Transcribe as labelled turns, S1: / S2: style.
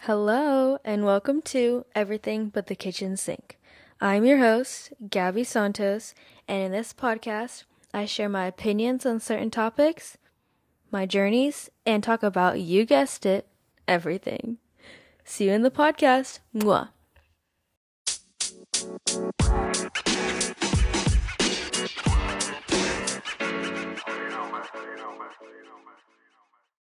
S1: Hello, and welcome to Everything But the Kitchen Sink. I'm your host, Gabby Santos, and in this podcast, I share my opinions on certain topics, my journeys, and talk about, you guessed it, everything. See you in the podcast. Mwah.